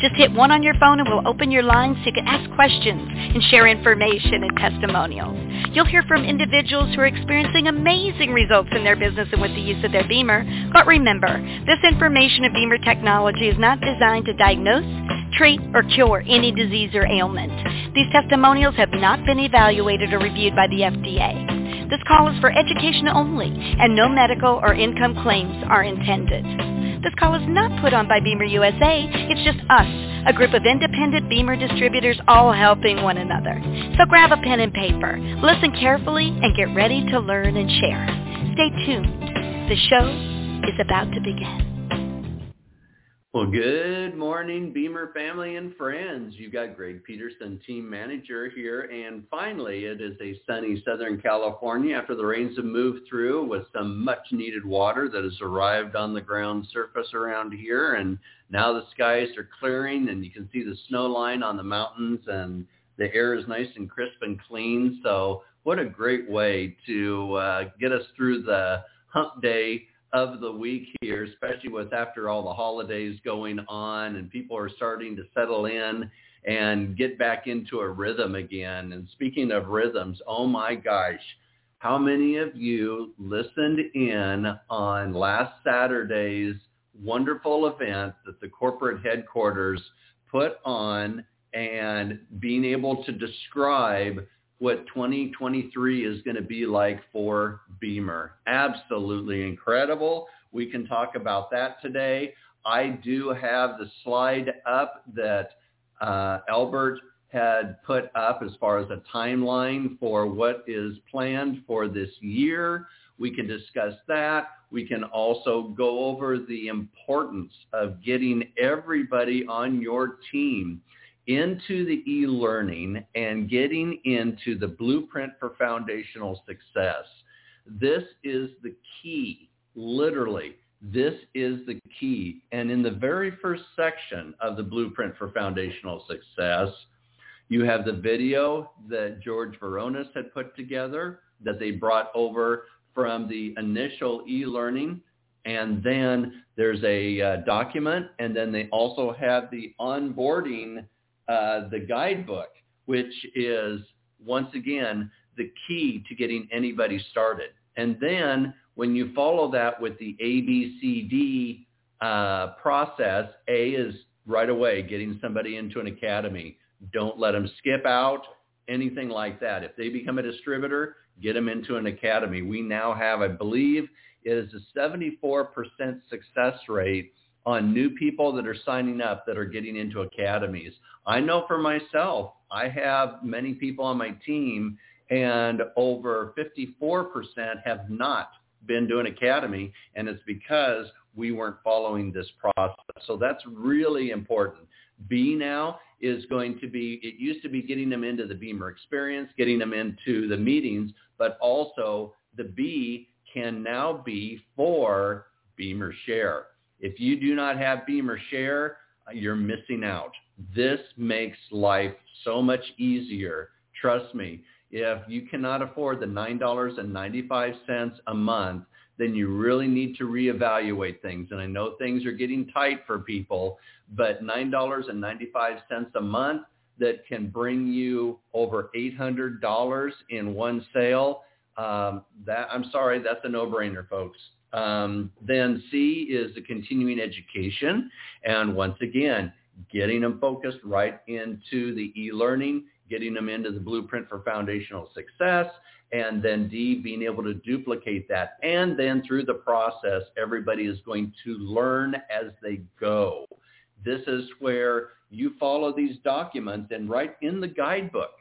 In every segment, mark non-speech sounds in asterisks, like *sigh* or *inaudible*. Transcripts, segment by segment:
Just hit one on your phone and we'll open your line so you can ask questions and share information and testimonials. You'll hear from individuals who are experiencing amazing results in their business and with the use of their BEMER. But remember, this information of BEMER technology is not designed to diagnose, treat, or cure any disease or ailment. These testimonials have not been evaluated or reviewed by the FDA. This call is for education only, and no medical or income claims are intended. This call is not put on by BEMER USA. It's just us, a group of independent BEMER distributors all helping one another. So grab a pen and paper, listen carefully, and get ready to learn and share. Stay tuned. The show is about to begin. Well, good morning, BEMER family and friends. You've got Greg Petersen, team manager here, and finally, it is a sunny Southern California after the rains have moved through with some much-needed water that has arrived on the ground surface around here, and now the skies are clearing, and you can see the snow line on the mountains, and the air is nice and crisp and clean. So, what a great way to uh, get us through the hump day of the week here, especially with after all the holidays going on and people are starting to settle in and get back into a rhythm again. And speaking of rhythms, oh my gosh, how many of you listened in on last Saturday's wonderful event that the corporate headquarters put on and being able to describe what 2023 is going to be like for BEMER. Absolutely incredible. We can talk about that today. I do have the slide up that uh, Albert had put up as far as a timeline for what is planned for this year. We can discuss that. We can also go over the importance of getting everybody on your team into the e-learning and getting into the blueprint for foundational success. This is the key, literally. This is the key. And in the very first section of the blueprint for foundational success, you have the video that George Veronis had put together that they brought over from the initial e-learning. And then there's a uh, document, and then they also have the onboarding uh, the guidebook, which is once again the key to getting anybody started. And then when you follow that with the ABCD uh, process, A is right away getting somebody into an academy. Don't let them skip out, anything like that. If they become a distributor, get them into an academy. We now have, I believe, it is a 74% success rate on new people that are signing up that are getting into academies. I know for myself, I have many people on my team and over 54% have not been to an academy and it's because we weren't following this process. So that's really important. B now is going to be, it used to be getting them into the BEMER experience, getting them into the meetings, but also the B can now be for BEMER Share. If you do not have BEMER Share, you're missing out. This makes life so much easier. Trust me, if you cannot afford the $9.95 a month, then you really need to reevaluate things. And I know things are getting tight for people, but $9.95 a month that can bring you over $800 in one sale, um, that I'm sorry, that's a no-brainer, folks. Um, then C is the continuing education. And once again, getting them focused right into the e-learning, getting them into the blueprint for foundational success, and then D, being able to duplicate that. And then through the process, everybody is going to learn as they go. This is where you follow these documents and right in the guidebook,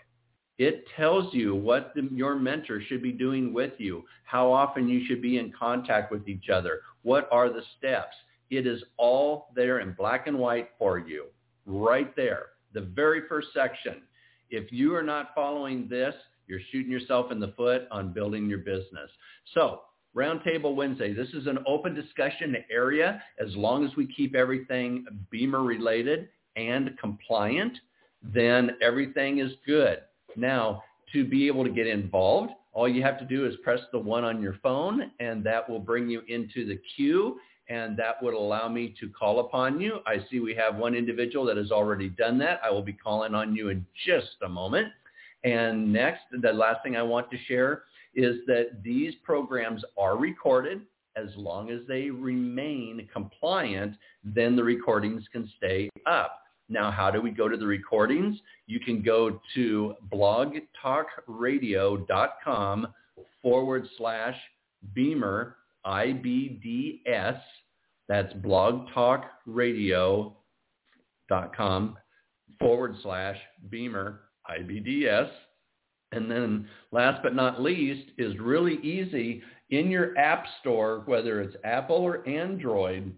it tells you what the, your mentor should be doing with you, how often you should be in contact with each other, what are the steps. It is all there in black and white for you, right there. The very first section. If you are not following this, you're shooting yourself in the foot on building your business. So Roundtable Wednesday. This is an open discussion area as long as we keep everything BEMER related and compliant, then everything is good. Now, to be able to get involved, all you have to do is press the one on your phone and that will bring you into the queue and that would allow me to call upon you. I see we have one individual that has already done that. I will be calling on you in just a moment. And next, the last thing I want to share is that these programs are recorded. As long as they remain compliant, then the recordings can stay up. Now, how do we go to the recordings? You can go to blogtalkradio.com forward slash BEMER, I-B-D-S. That's blogtalkradio.com forward slash BEMER, I-B-D-S. And then last but not least is really easy in your app store, whether it's Apple or Android,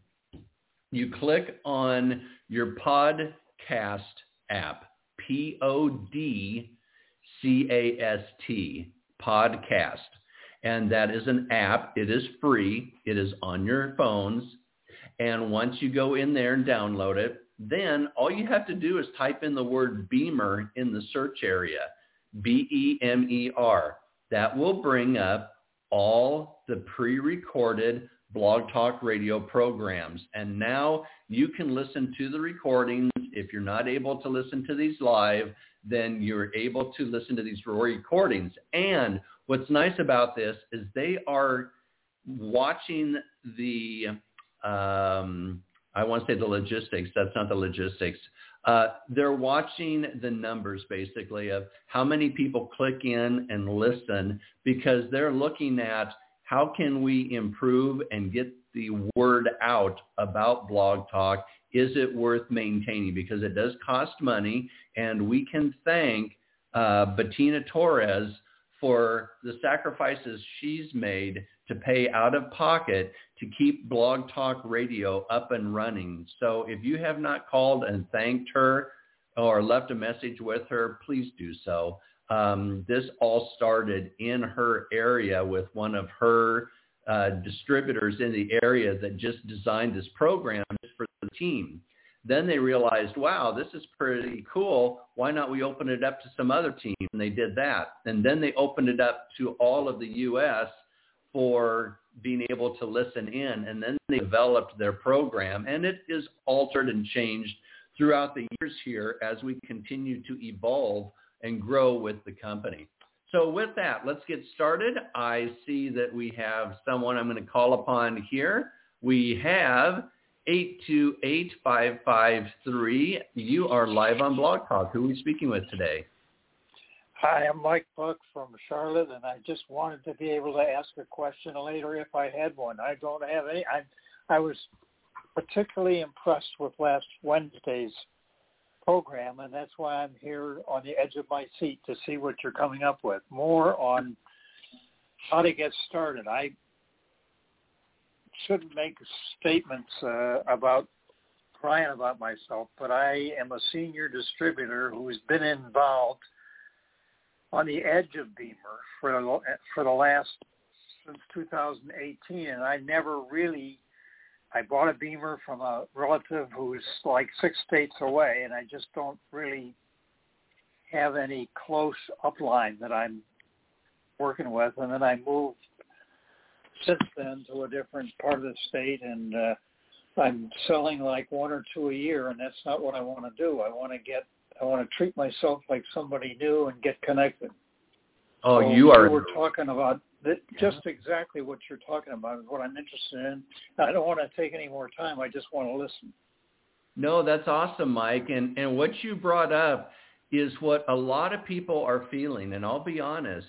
you click on your podcast app, P-O-D-C-A-S-T, podcast. And that is an app. It is free. It is on your phones. And once you go in there and download it, then all you have to do is type in the word BEMER in the search area B-E-M-E-R. That will bring up all the pre-recorded Blog Talk Radio programs. And now you can listen to the recordings. If you're not able to listen to these live, then you're able to listen to these recordings. And what's nice about this is they are watching the, um, I want to say the logistics. That's not the logistics. Uh, they're watching the numbers basically of how many people click in and listen because they're looking at how can we improve and get the word out about Blog Talk? Is it worth maintaining? Because it does cost money, and we can thank uh, Bettina Torres for the sacrifices she's made to pay out of pocket to keep Blog Talk Radio up and running. So if you have not called and thanked her or left a message with her, please do so. Um, this all started in her area with one of her uh, distributors in the area that just designed this program for the team. Then they realized, wow, this is pretty cool. Why not we open it up to some other team? And they did that. And then they opened it up to all of the U.S for being able to listen in. And then they developed their program and it is altered and changed throughout the years here as we continue to evolve and grow with the company. So with that, let's get started. I see that we have someone I'm going to call upon here. We have 828553. You are live on Blog Talk. Who are we speaking with today? Hi, I'm Mike Buck from Charlotte, and I just wanted to be able to ask a question later if I had one. I don't have any. I, I was particularly impressed with last Wednesday's program, and that's why I'm here on the edge of my seat to see what you're coming up with. More on how to get started. I shouldn't make statements uh, about crying about myself, but I am a senior distributor who's been involved – on the edge of Beamer for for the last since 2018, and I never really. I bought a Beamer from a relative who's like six states away, and I just don't really have any close upline that I'm working with. And then I moved since then to a different part of the state, and uh, I'm selling like one or two a year, and that's not what I want to do. I want to get I want to treat myself like somebody new and get connected. Oh, so you are. We're talking about just exactly what you're talking about is what I'm interested in. I don't want to take any more time. I just want to listen. No, that's awesome, Mike. And and what you brought up is what a lot of people are feeling. And I'll be honest,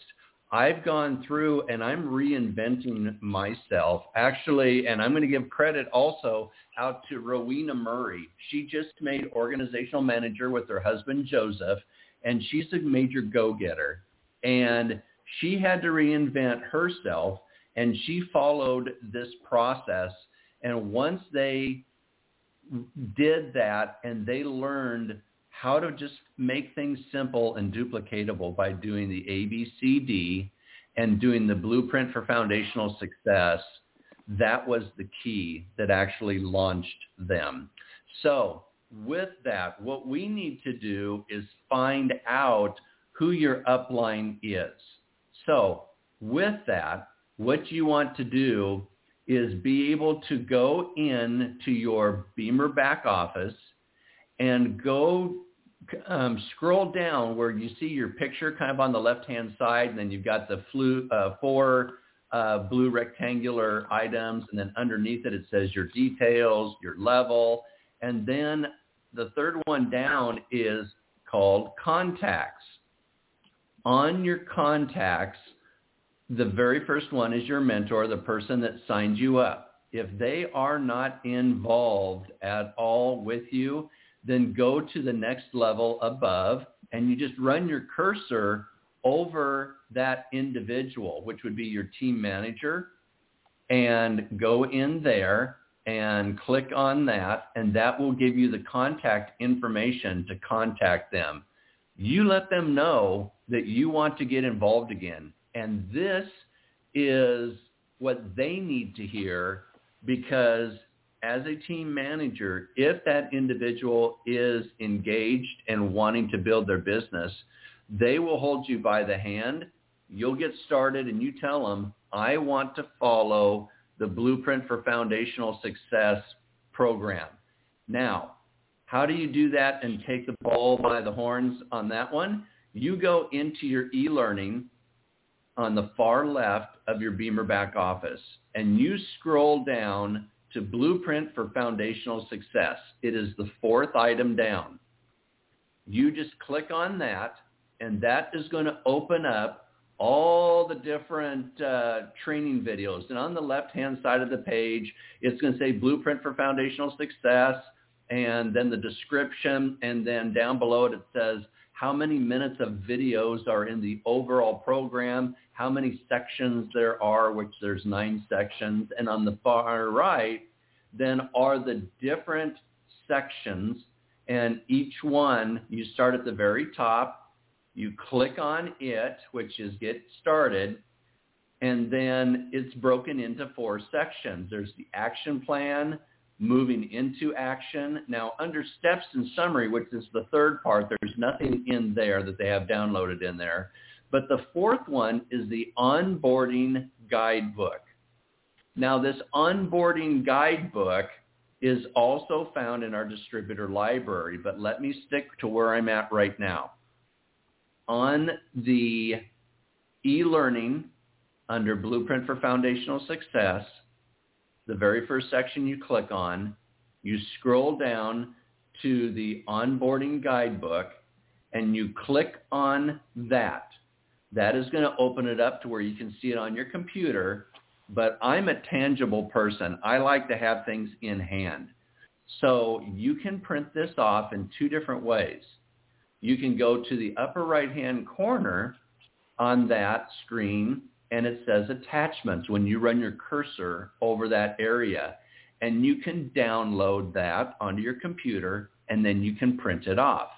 I've gone through and I'm reinventing myself actually, and I'm going to give credit also out to Rowena Murray. She just made organizational manager with her husband Joseph, and she's a major go-getter. And she had to reinvent herself, and she followed this process. And once they did that and they learned how to just make things simple and duplicatable by doing the ABCD and doing the blueprint for foundational success, that was the key that actually launched them. So with that, what we need to do is find out who your upline is. So with that, what you want to do is be able to go in to your BEMER back office and go um, scroll down where you see your picture kind of on the left-hand side, and then you've got the flu, uh, four uh, blue rectangular items, and then underneath it, it says your details, your level, and then the third one down is called contacts. On your contacts, the very first one is your mentor, the person that signed you up. If they are not involved at all with you, then go to the next level above and you just run your cursor over that individual, which would be your team manager, and go in there and click on that, and that will give you the contact information to contact them. You let them know that you want to get involved again. And this is what they need to hear because as a team manager, if that individual is engaged and wanting to build their business, they will hold you by the hand. You'll get started and you tell them, I want to follow the Blueprint for Foundational Success program. Now, how do you do that and take the ball by the horns on that one? You go into your e-learning on the far left of your BEMER back office and you scroll down to Blueprint for Foundational Success. It is the fourth item down. You just click on that and that is going to open up all the different uh, training videos. And on the left-hand side of the page, it's going to say Blueprint for Foundational Success and then the description. And then down below it, it says how many minutes of videos are in the overall program, how many sections there are, which there's nine sections. And on the far right, then are the different sections. And each one, you start at the very top, you click on it, which is get started, and then it's broken into four sections. There's the action plan, moving into action. Now, under steps and summary, which is the third part, there's nothing in there that they have downloaded in there. But the fourth one is the onboarding guidebook. Now, this onboarding guidebook is also found in our distributor library, but let me stick to where I'm at right now. On the e-learning under Blueprint for Foundational Success, the very first section you click on, you scroll down to the onboarding guidebook and you click on that. That is going to open it up to where you can see it on your computer, but I'm a tangible person. I like to have things in hand. So you can print this off in two different ways. You can go to the upper right-hand corner on that screen and it says attachments when you run your cursor over that area. And you can download that onto your computer and then you can print it off.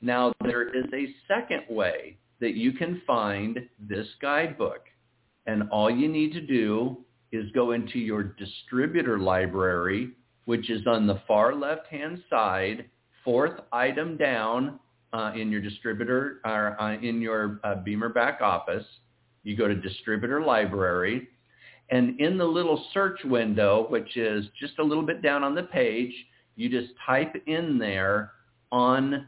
Now there is a second way that you can find this guidebook. And all you need to do is go into your distributor library, which is on the far left-hand side, fourth item down uh, in your distributor or uh, in your uh, BEMER back office you go to distributor library, and in the little search window, which is just a little bit down on the page, you just type in there onboarding,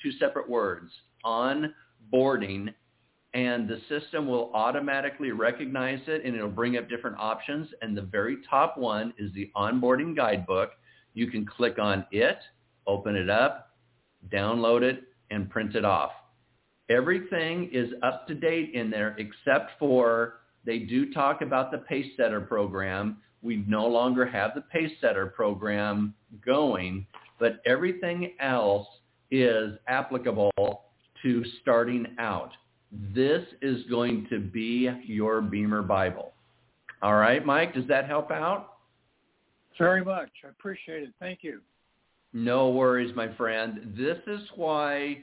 two separate words, onboarding, and the system will automatically recognize it and it'll bring up different options. And the very top one is the onboarding guidebook. You can click on it, open it up, download it, and print it off. Everything is up to date in there except for they do talk about the pace setter program. We no longer have the pace setter program going, but everything else is applicable to starting out. This is going to be your BEMER Bible. All right, Mike, does that help out? Very much. I appreciate it. Thank you. No worries, my friend. This is why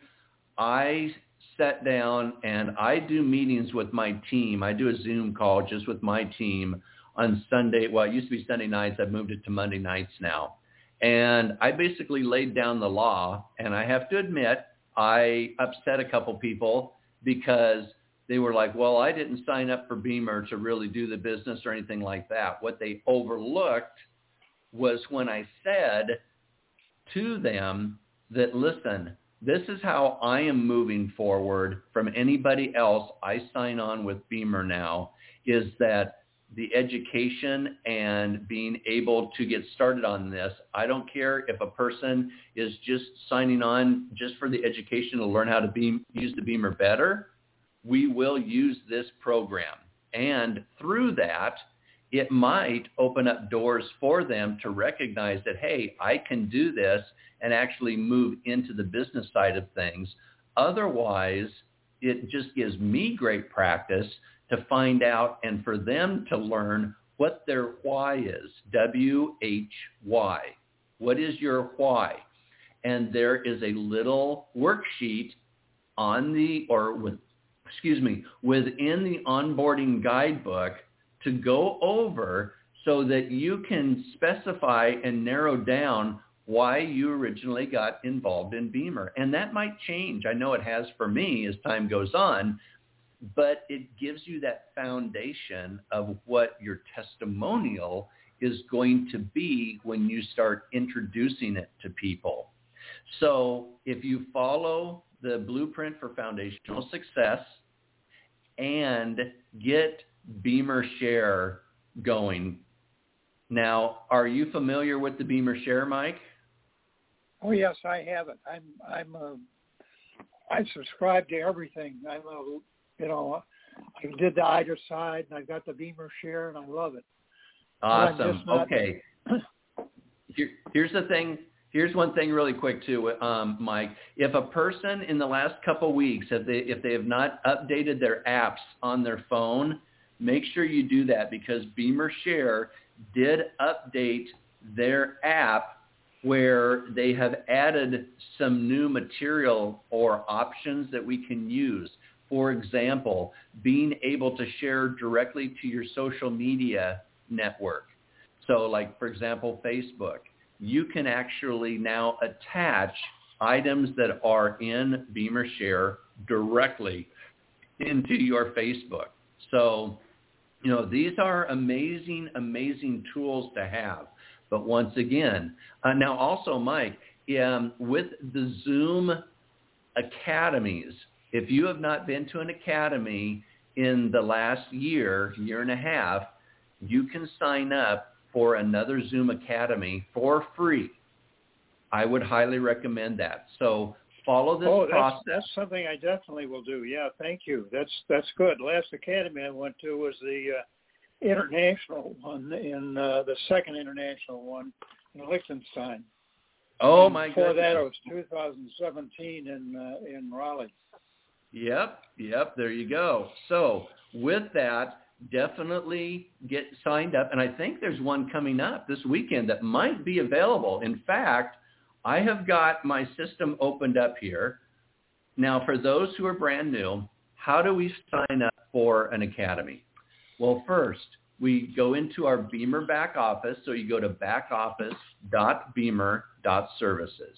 I sat down and I do meetings with my team. I do a Zoom call just with my team on Sunday. Well, it used to be Sunday nights. I've moved it to Monday nights now. And I basically laid down the law. And I have to admit, I upset a couple people because they were like, well, I didn't sign up for BEMER to really do the business or anything like that. What they overlooked was when I said to them that, listen, this is how I am moving forward from anybody else I sign on with BEMER now is that the education and being able to get started on this. I don't care if a person is just signing on just for the education to learn how to be, use the BEMER better. We will use this program. And through that, it might open up doors for them to recognize that, hey, I can do this and actually move into the business side of things. Otherwise, it just gives me great practice to find out and for them to learn what their why is. W-H-Y. What is your why? And there is a little worksheet on the, or with, excuse me, within the onboarding guidebook to go over so that you can specify and narrow down why you originally got involved in BEMER. And that might change. I know it has for me as time goes on, but it gives you that foundation of what your testimonial is going to be when you start introducing it to people. So if you follow the blueprint for foundational success and get BEMER Share going. Now, are you familiar with the BEMER Share, Mike? Oh yes, I have it. I'm I'm a, I subscribe to everything. I'm a you know I did the either side and I've got the BEMER Share and I love it. Awesome. Not... okay. *clears throat* Here, here's the thing. Here's one thing really quick too, um, Mike. If a person in the last couple weeks, if they if they have not updated their apps on their phone, make sure you do that because BEMER Share did update their app where they have added some new material or options that we can use. For example, being able to share directly to your social media network. So like, for example, Facebook. You can actually now attach items that are in BEMER Share directly into your Facebook. So you know, these are amazing, amazing tools to have. But once again, uh, now also, Mike, um, with the Zoom academies, if you have not been to an academy in the last year, year and a half, you can sign up for another Zoom academy for free. I would highly recommend that. So follow this oh, process. That's, that's something I definitely will do. Yeah, thank you. That's that's good. Last academy I went to was the uh, international one in uh, the second international one in Liechtenstein. Oh and my before goodness. that, it was 2017 in uh, in Raleigh. Yep, yep. There you go. So with that, definitely get signed up. And I think there's one coming up this weekend that might be available. In fact, I have got my system opened up here. Now, for those who are brand new, how do we sign up for an academy? Well, first, we go into our BEMER back office. So you go to backoffice.beamer.services.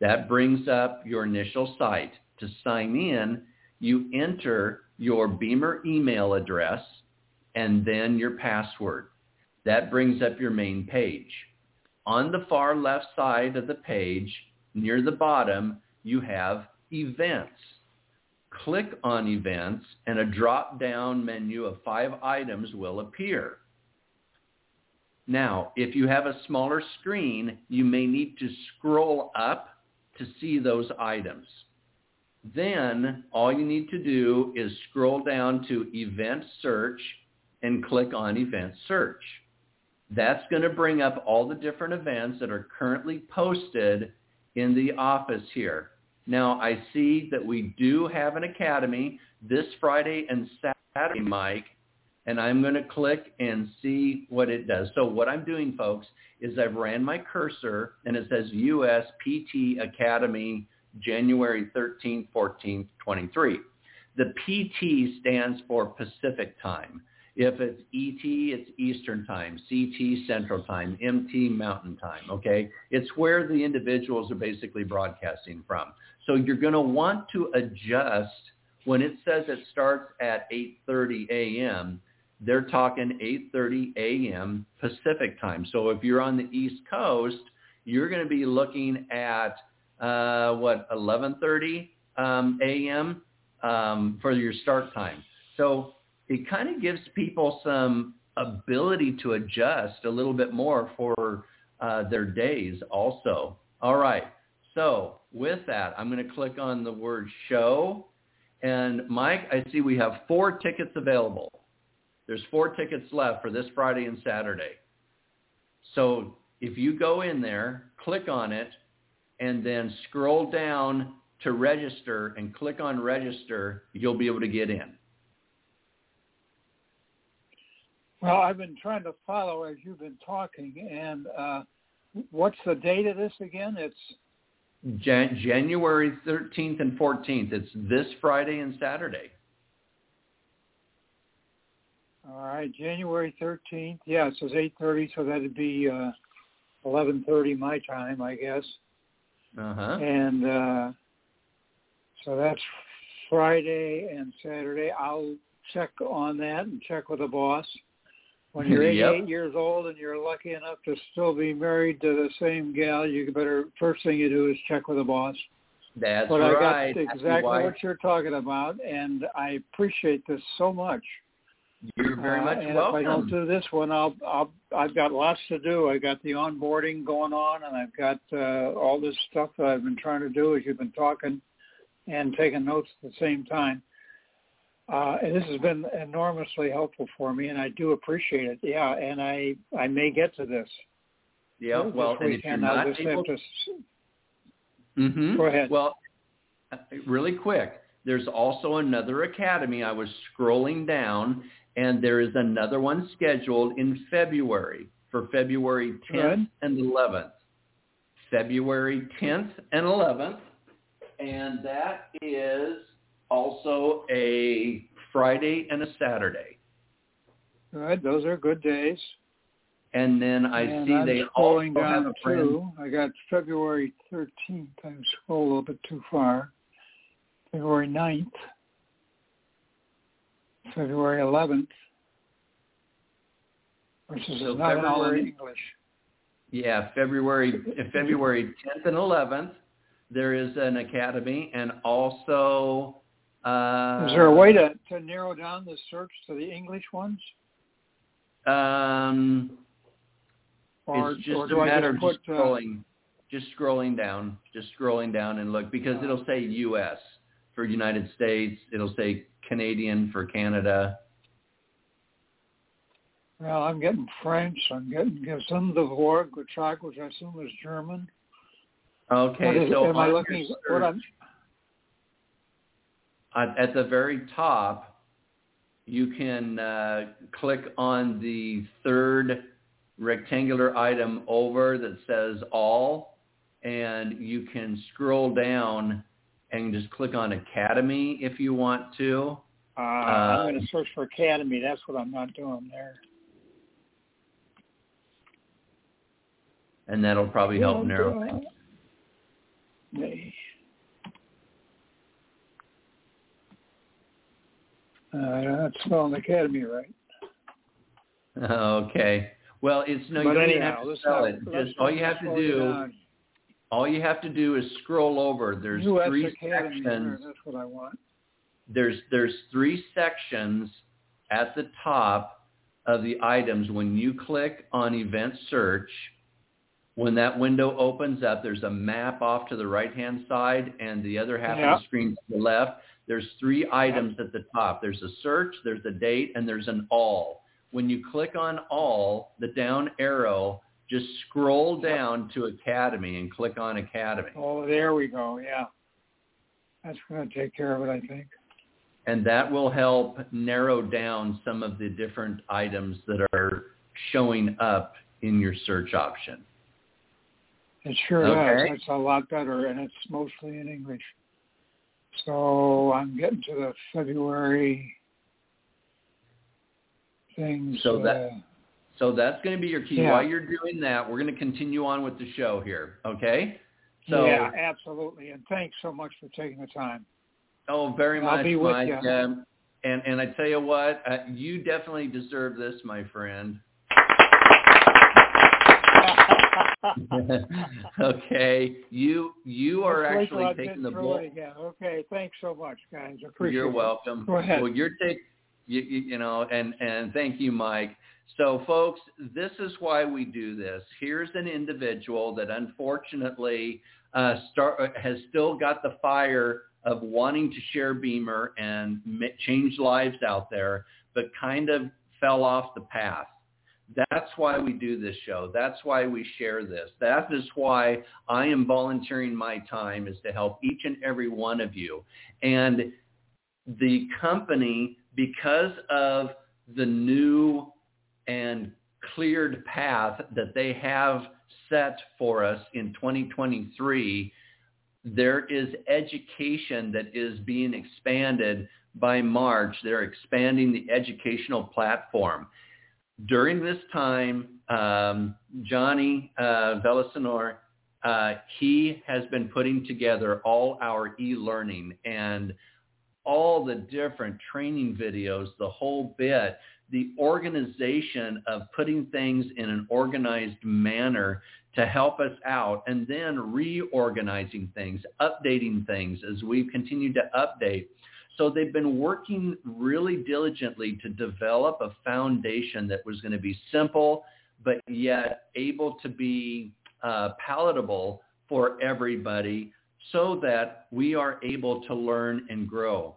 That brings up your initial site. To sign in, you enter your BEMER email address and then your password. That brings up your main page. On the far left side of the page, near the bottom, you have events. Click on events and a drop-down menu of five items will appear. Now, if you have a smaller screen, you may need to scroll up to see those items. Then all you need to do is scroll down to event search and click on event search. That's going to bring up all the different events that are currently posted in the office here. Now, I see that we do have an academy this Friday and Saturday, Mike. and I'm going to click and see what it does. So what I'm doing, folks, is I've ran my cursor and it says US PT Academy January 13th, 14th, 23. The PT stands for Pacific Time. If it's ET, it's Eastern Time, CT Central Time, MT Mountain Time, okay? It's where the individuals are basically broadcasting from. So you're going to want to adjust when it says it starts at 8.30 a.m., they're talking 8.30 a.m. Pacific time. So if you're on the East Coast, you're going to be looking at, uh, what, 11.30 um, a.m. Um, for your start time. So it kind of gives people some ability to adjust a little bit more for uh, their days also. All right. So with that, I'm going to click on the word show. And Mike, I see we have four tickets available. There's four tickets left for this Friday and Saturday. So if you go in there, click on it, and then scroll down to register and click on register, you'll be able to get in. Well, I've been trying to follow as you've been talking, and uh, what's the date of this again? It's Jan- January 13th and 14th. It's this Friday and Saturday. All right, January 13th. Yeah, it says 8.30, so that'd be uh, 11.30 my time, I guess. Uh-huh. And uh, so that's Friday and Saturday. I'll check on that and check with the boss. When *laughs* you're 88 yep. years old and you're lucky enough to still be married to the same gal, you better first thing you do is check with the boss. That's but right. I got exactly what you're talking about, and I appreciate this so much. You're very much uh, and welcome. If I don't do this one, I'll, I'll I've got lots to do. I've got the onboarding going on, and I've got uh, all this stuff that I've been trying to do as you've been talking, and taking notes at the same time. Uh, and this has been enormously helpful for me, and I do appreciate it. Yeah, and I I may get to this. Yeah, this well, and if you're not able, to... mm-hmm. go ahead. Well, really quick, there's also another academy. I was scrolling down, and there is another one scheduled in February for February 10th Good. and 11th. February 10th and 11th, and that is also a Friday and a Saturday. Good. Those are good days. And then I and see I'm they also down have a too. I got February 13th. I scroll a little bit too far. February 9th. February 11th. Which is So not all in February- English. Yeah, February uh, February 10th and 11th, there is an academy, and also. Uh, Is there a way to, to narrow down the search to the English ones? Um, Or, it's just or a matter of just uh, scrolling, just scrolling down, just scrolling down and look because Uh. it'll say U.S. for United States, it'll say Canadian for Canada. well, I'm getting French. I'm getting some Devoir, Gutschak, which I assume is German. Okay, What is- so am I looking? search, What I'm, at, at the very top, you can uh, click on the third rectangular item over that says all, and you can scroll down and just click on Academy if you want to. uh, I'm going to search for Academy. That's what I'm not doing there. And that'll probably help narrow uh, things. me. Uh, that's spelling Academy right. *laughs* Okay. Well, it's no, you but don't anyhow, have to spell it. Just all you have to do, all you have to do is scroll over. There's US three Academy. Sections. that's what I want. there's there's three sections at the top of the items when you click on event search when that window opens up there's a map off to the right hand side and the other half Yeah. of the screen to the left there's three items at the top there's a search there's a date and there's an all when you click on all the down arrow just scroll down to academy and click on academy Oh, there we go. Yeah, that's going to take care of it, I think. and that will help narrow down some of the different items that are showing up in your search option. It sure okay. does. It's a lot better, and it's mostly in English. So I'm getting to the February things. So that uh, so that's going to be your key. Yeah. While you're doing that, we're going to continue on with the show here. Okay. So yeah, absolutely, and thanks so much for taking the time. Oh, very I'll much, Mike. Um, and and I tell you what, uh, you definitely deserve this, my friend. *laughs* *laughs* okay, you you are actually taking the bull. Okay, thanks so much, guys. Appreciate You're welcome. It. Go ahead. Well, you're taking. you, you, you know, and and thank you, Mike. So, folks, this is why we do this. Here's an individual that unfortunately uh, start, has still got the fire of wanting to share BEMER and change lives out there, but kind of fell off the path. That's why we do this show. That's why we share this. That is why I am volunteering my time is to help each and every one of you. And the company, because of the new and cleared path that they have set for us in 2023, there is education that is being expanded by March. They're expanding the educational platform. During this time, um, Johnny uh, Velasenor, uh, he has been putting together all our e-learning and all the different training videos, the whole bit the organization of putting things in an organized manner to help us out and then reorganizing things, updating things as we've continued to update. So they've been working really diligently to develop a foundation that was going to be simple, but yet able to be uh, palatable for everybody so that we are able to learn and grow.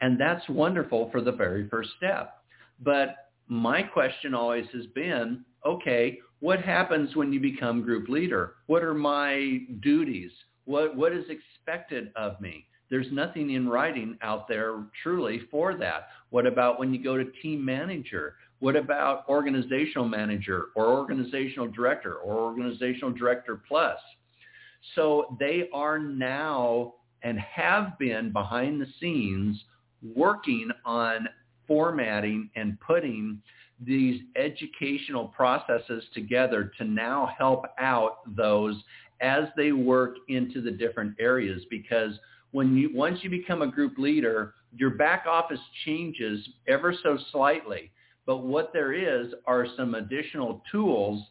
And that's wonderful for the very first step. But my question always has been, okay, what happens when you become group leader? What are my duties? What, what is expected of me? There's nothing in writing out there truly for that. What about when you go to team manager? What about organizational manager or organizational director or organizational director plus? So they are now and have been behind the scenes working on formatting and putting these educational processes together to now help out those as they work into the different areas because when you once you become a group leader your back office changes ever so slightly but what there is are some additional tools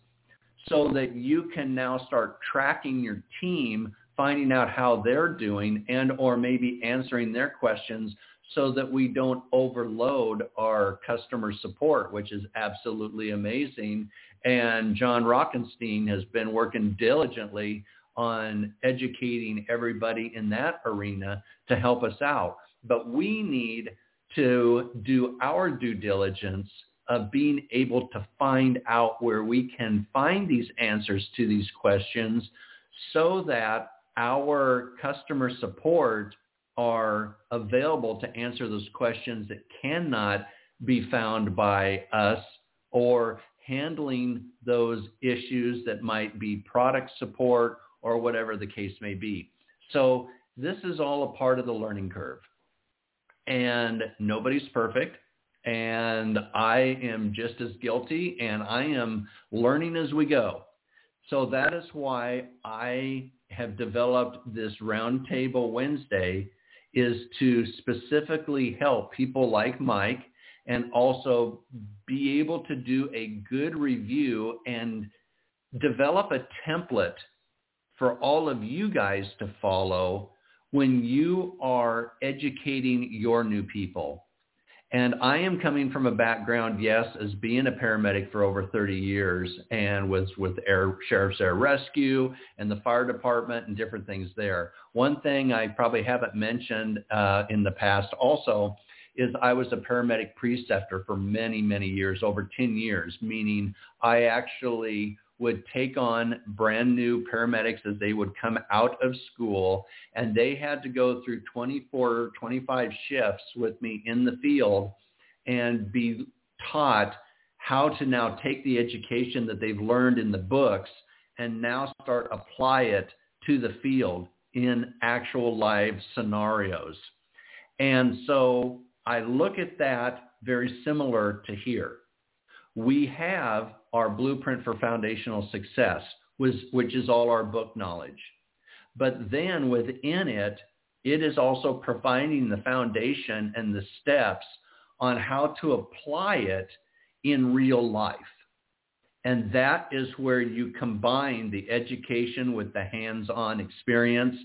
so that you can now start tracking your team finding out how they're doing and or maybe answering their questions so that we don't overload our customer support, which is absolutely amazing. And John Rockenstein has been working diligently on educating everybody in that arena to help us out. But we need to do our due diligence of being able to find out where we can find these answers to these questions so that our customer support are available to answer those questions that cannot be found by us or handling those issues that might be product support or whatever the case may be. So this is all a part of the learning curve. And nobody's perfect. And I am just as guilty and I am learning as we go. So that is why I have developed this Roundtable Wednesday is to specifically help people like Mike and also be able to do a good review and develop a template for all of you guys to follow when you are educating your new people. And I am coming from a background, yes, as being a paramedic for over 30 years and was with Air, Sheriff's Air Rescue and the fire department and different things there. One thing I probably haven't mentioned uh, in the past also is I was a paramedic preceptor for many, many years, over 10 years, meaning I actually would take on brand new paramedics as they would come out of school and they had to go through 24 or 25 shifts with me in the field and be taught how to now take the education that they've learned in the books and now start apply it to the field in actual live scenarios. And so I look at that very similar to here. We have our blueprint for foundational success, which is all our book knowledge. But then within it, it is also providing the foundation and the steps on how to apply it in real life. And that is where you combine the education with the hands-on experience.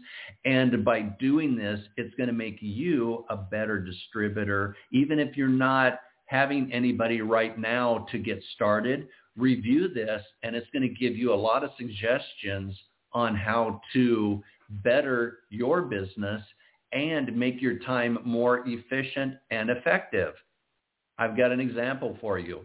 And by doing this, it's going to make you a better distributor. Even if you're not having anybody right now to get started, review this and it's going to give you a lot of suggestions on how to better your business and make your time more efficient and effective. I've got an example for you.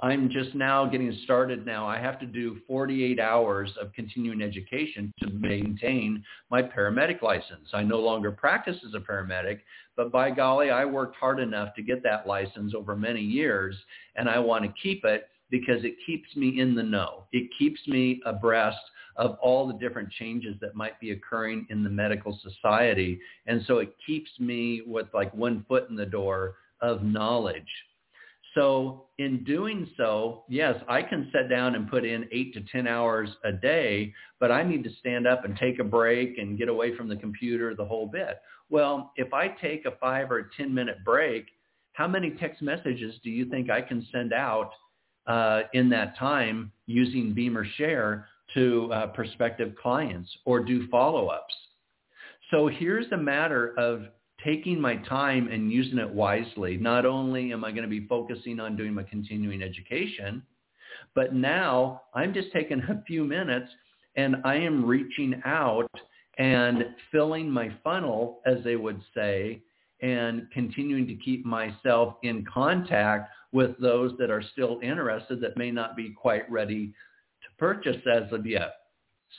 I'm just now getting started now. I have to do 48 hours of continuing education to maintain my paramedic license. I no longer practice as a paramedic, but by golly, I worked hard enough to get that license over many years and I want to keep it because it keeps me in the know. It keeps me abreast of all the different changes that might be occurring in the medical society. And so it keeps me with like one foot in the door of knowledge. So in doing so, yes, I can sit down and put in eight to 10 hours a day, but I need to stand up and take a break and get away from the computer the whole bit. Well, if I take a five or 10 minute break, how many text messages do you think I can send out uh, in that time using BEMER Share to uh, prospective clients or do follow-ups? So here's a matter of taking my time and using it wisely. Not only am I going to be focusing on doing my continuing education, but now I'm just taking a few minutes and I am reaching out and filling my funnel, as they would say, and continuing to keep myself in contact with those that are still interested that may not be quite ready to purchase as of yet.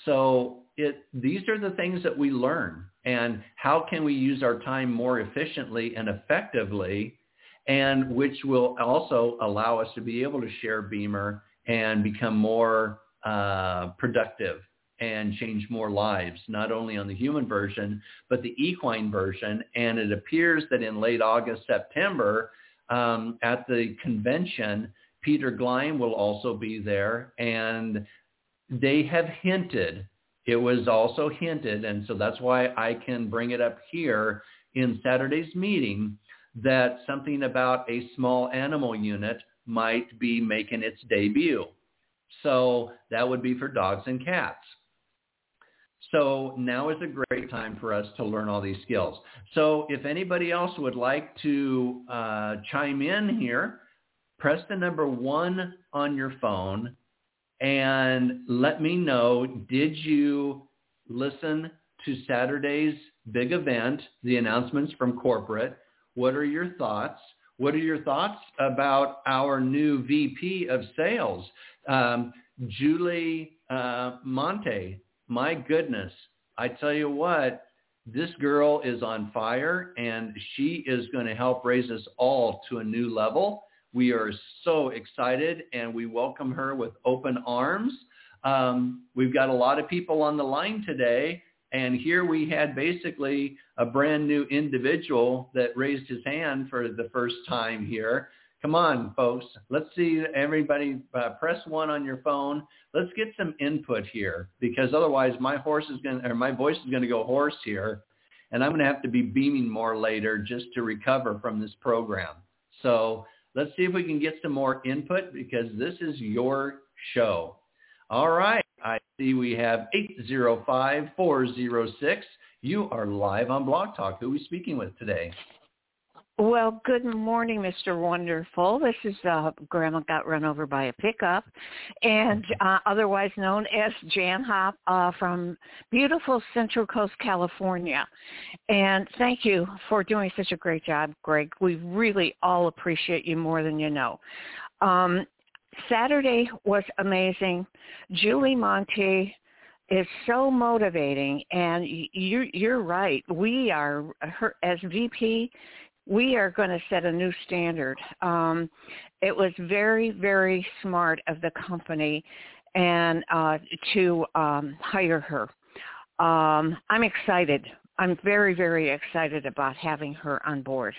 So it, these are the things that we learn and how can we use our time more efficiently and effectively and which will also allow us to be able to share BEMER and become more uh, productive and change more lives, not only on the human version, but the equine version. And it appears that in late August, September, um, at the convention, Peter Gleim will also be there. And they have hinted it was also hinted, and so that's why I can bring it up here in Saturday's meeting, that something about a small animal unit might be making its debut. So that would be for dogs and cats. So now is a great time for us to learn all these skills. So if anybody else would like to uh, chime in here, press the number one on your phone and let me know, did you listen to Saturday's big event, the announcements from corporate? What are your thoughts? What are your thoughts about our new VP of sales, um, Julie uh, Monte? My goodness, I tell you what, this girl is on fire and she is going to help raise us all to a new level. We are so excited and we welcome her with open arms. Um, we've got a lot of people on the line today. And here we had basically a brand new individual that raised his hand for the first time here. Come on, folks. Let's see everybody uh, press one on your phone. Let's get some input here because otherwise my horse is going or my voice is going to go hoarse here and I'm going to have to be beaming more later just to recover from this program. So Let's see if we can get some more input because this is your show. All right. I see we have 805-406. You are live on Blog Talk. Who are we speaking with today? Well, good morning, Mr. Wonderful. This is uh, Grandma got run over by a pickup, and uh, otherwise known as Jan Hop uh, from beautiful Central Coast, California. And thank you for doing such a great job, Greg. We really all appreciate you more than you know. Um, Saturday was amazing. Julie Monty is so motivating, and you're you're right. We are her as VP. We are going to set a new standard. Um, it was very very smart of the company, and uh, to um, hire her. Um, I'm excited. I'm very very excited about having her on board.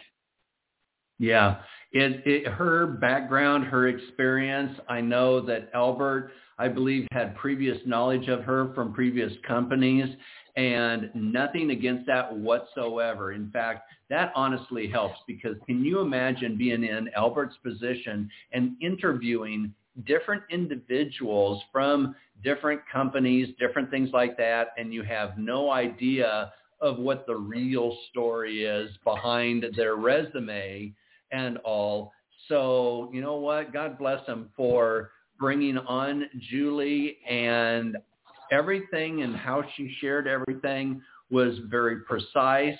Yeah, it, it, her background, her experience. I know that Albert, I believe, had previous knowledge of her from previous companies, and nothing against that whatsoever. In fact, that honestly helps because can you imagine being in Albert's position and interviewing different individuals from different companies, different things like that, and you have no idea of what the real story is behind their resume and all. So you know what? God bless him for bringing on Julie and everything and how she shared everything was very precise.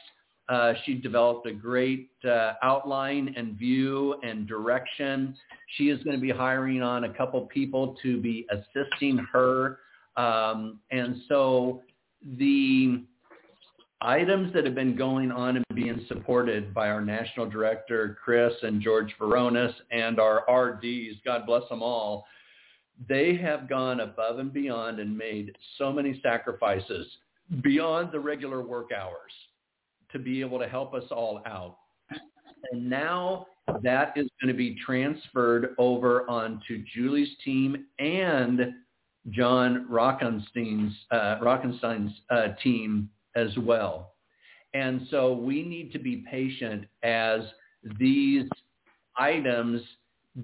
Uh, she developed a great uh, outline and view and direction. She is going to be hiring on a couple people to be assisting her. Um, and so the items that have been going on and being supported by our national director, Chris and George Veronis, and our RDs, God bless them all, they have gone above and beyond and made so many sacrifices beyond the regular work hours to be able to help us all out. And now that is going to be transferred over onto Julie's team and John Rockenstein's, uh, Rockenstein's uh, team as well. And so we need to be patient as these items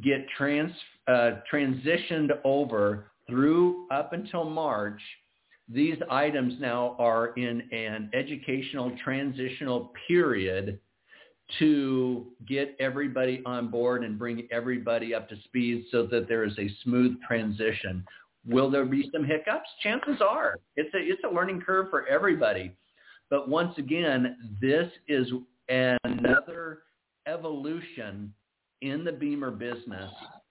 get trans, uh, transitioned over through up until March. These items now are in an educational transitional period to get everybody on board and bring everybody up to speed so that there is a smooth transition. Will there be some hiccups? Chances are. It's a, it's a learning curve for everybody. But once again, this is another evolution in the BEMER business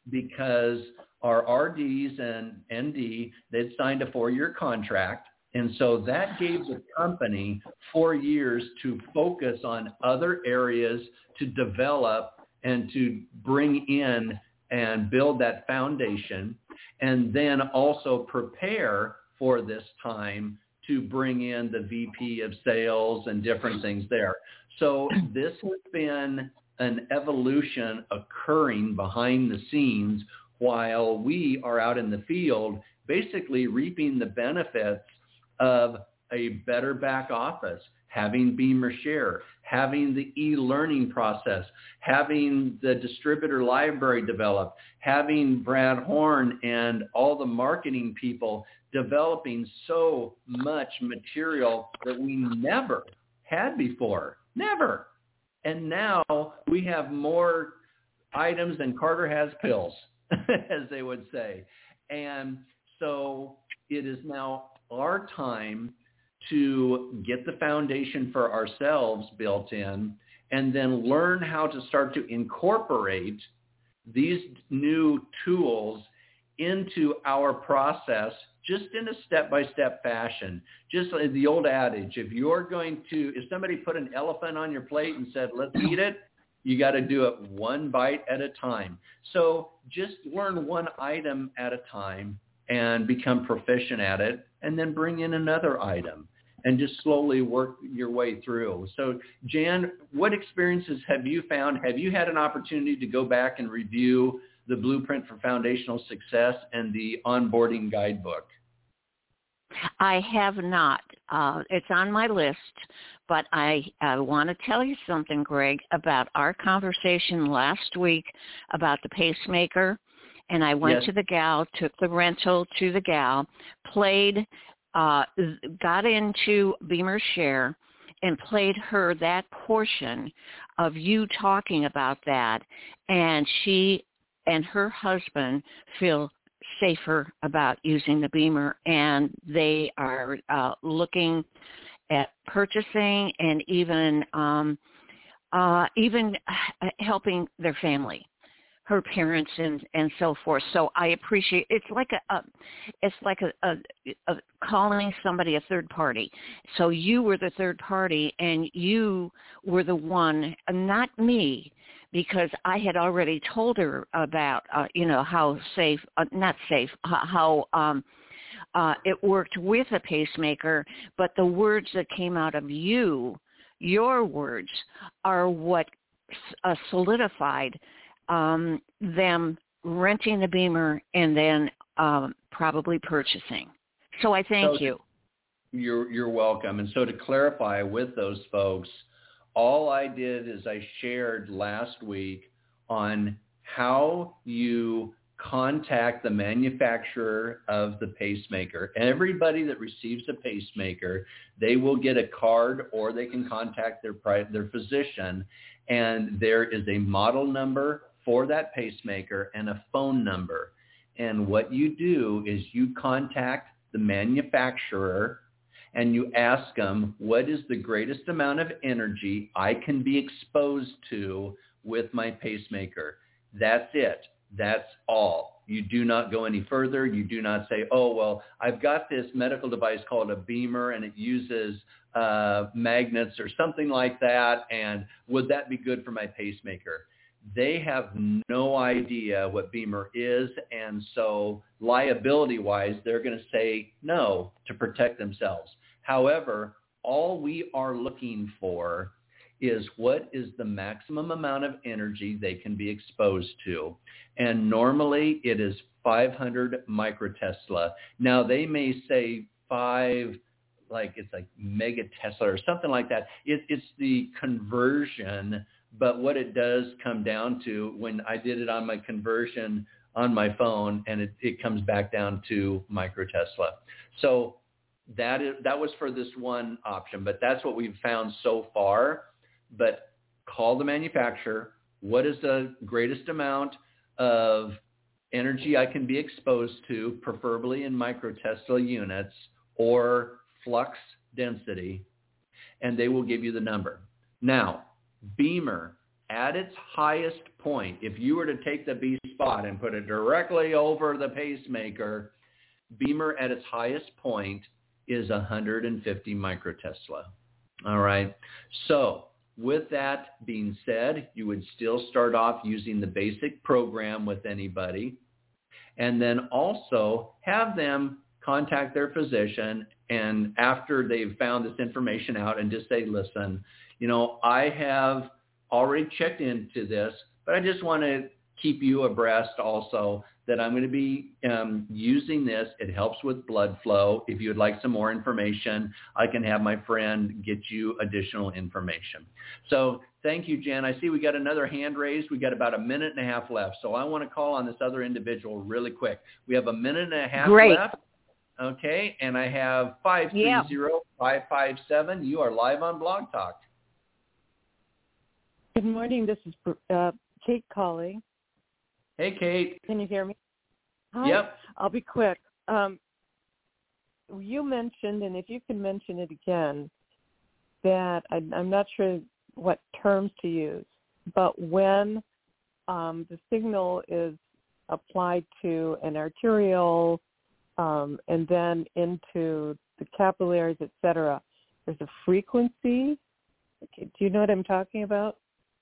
because our RDs and ND, they'd signed a four-year contract. And so that gave the company four years to focus on other areas to develop and to bring in and build that foundation and then also prepare for this time to bring in the VP of sales and different things there. So this has been an evolution occurring behind the scenes while we are out in the field basically reaping the benefits of a better back office, having BEMER Share, having the e-learning process, having the distributor library developed, having Brad Horn and all the marketing people developing so much material that we never had before. Never. And now we have more items than Carter has pills, *laughs* as they would say. And so it is now our time to get the foundation for ourselves built in and then learn how to start to incorporate these new tools into our process just in a step-by-step fashion. Just like the old adage, if you're going to, if somebody put an elephant on your plate and said, let's eat it, you got to do it one bite at a time. So just learn one item at a time and become proficient at it and then bring in another item and just slowly work your way through. So Jan, what experiences have you found? Have you had an opportunity to go back and review the Blueprint for Foundational Success and the Onboarding Guidebook? I have not. Uh, it's on my list, but I, I want to tell you something, Greg, about our conversation last week about the pacemaker. And I went yes. to the gal, took the rental to the gal, played, uh, got into BEMER Share, and played her that portion of you talking about that. And she and her husband feel safer about using the BEMER, and they are uh, looking at purchasing and even um, uh, even helping their family. her parents and and so forth. So I appreciate it's like a, a it's like a, a, a calling somebody a third party. So you were the third party and you were the one, not me, because I had already told her about uh, you know how safe, uh, not safe, how um, uh, it worked with a pacemaker, but the words that came out of you, your words, are what uh, solidified um, them renting the BEMER and then um, probably purchasing. So I thank so you. You're you're welcome. And so to clarify with those folks, all I did is I shared last week on how you contact the manufacturer of the pacemaker. Everybody that receives a pacemaker, they will get a card or they can contact their their physician and there is a model number for that pacemaker and a phone number. And what you do is you contact the manufacturer and you ask them, what is the greatest amount of energy I can be exposed to with my pacemaker? That's it. That's all. You do not go any further. You do not say, oh, well, I've got this medical device called a BEMER and it uses uh, magnets or something like that. And would that be good for my pacemaker? They have no idea what BEMER is. And so liability wise, they're going to say no to protect themselves. However, all we are looking for is what is the maximum amount of energy they can be exposed to. And normally it is 500 microtesla. Now they may say five, like it's like megatesla or something like that. It, it's the conversion, but what it does come down to when I did it on my conversion on my phone and it, it comes back down to microtesla. So that is that was for this one option, but that's what we've found so far. But call the manufacturer. What is the greatest amount of energy I can be exposed to, preferably in microtesla units or flux density, and they will give you the number. Now, BEMER, at its highest point, if you were to take the B spot and put it directly over the pacemaker, BEMER at its highest point is 150 microtesla. All right. So with that being said, you would still start off using the basic program with anybody and then also have them contact their physician and after they've found this information out and just say, listen, you know, I have already checked into this, but I just want to keep you abreast also that I'm going to be um, using this. It helps with blood flow. If you would like some more information, I can have my friend get you additional information. So thank you, Jen. I see we got another hand raised. We got about a minute and a half left. So I want to call on this other individual really quick. We have a minute and a half Great. left. Okay, and I have 530-557. You are live on Blog Talk. Good morning. This is uh, Kate calling. Hey, Kate. Can you hear me? Hi. Yep. I'll be quick. Um, you mentioned, and if you can mention it again, that I, I'm not sure what terms to use, but when um, the signal is applied to an arteriole um, and then into the capillaries, et cetera, there's a frequency. Okay, do you know what I'm talking about?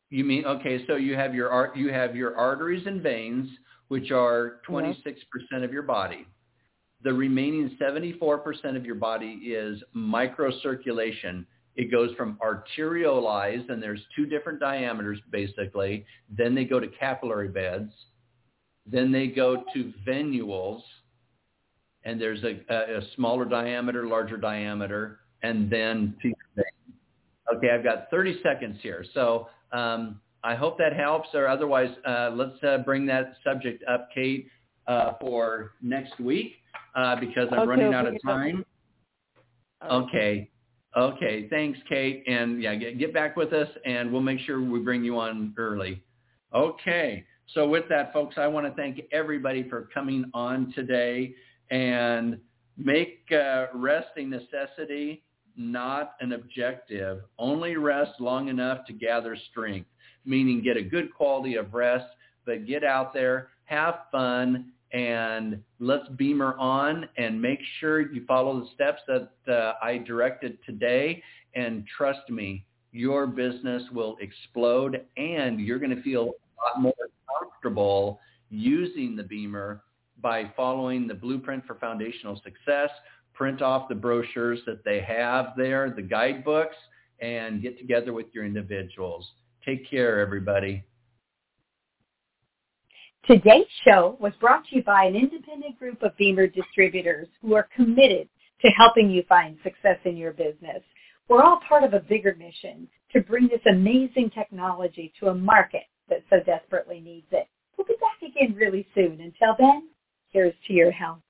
You mean okay? So you have your you have your arteries and veins, which are 26 percent of your body. The remaining 74 percent of your body is microcirculation. It goes from arterioles, and there's two different diameters basically. Then they go to capillary beds. Then they go to venules, and there's a, a, a smaller diameter, larger diameter, and then Okay, I've got 30 seconds here. So um, I hope that helps, or otherwise, uh, let's uh, bring that subject up, Kate, uh, for next week uh, because I'm okay, running out of time. Okay. Okay. Thanks, Kate. And yeah, get, get back with us, and we'll make sure we bring you on early. Okay. So with that, folks, I want to thank everybody for coming on today and make uh, resting necessity not an objective. Only rest long enough to gather strength, meaning get a good quality of rest, but get out there, have fun, and let's BEMER on and make sure you follow the steps that uh, I directed today. And trust me, your business will explode and you're going to feel a lot more comfortable using the BEMER by following the blueprint for foundational success, print off the brochures that they have there, the guidebooks, and get together with your individuals. Take care, everybody. Today's show was brought to you by an independent group of BEMER distributors who are committed to helping you find success in your business. We're all part of a bigger mission to bring this amazing technology to a market that so desperately needs it. We'll be back again really soon. Until then, here's to your health.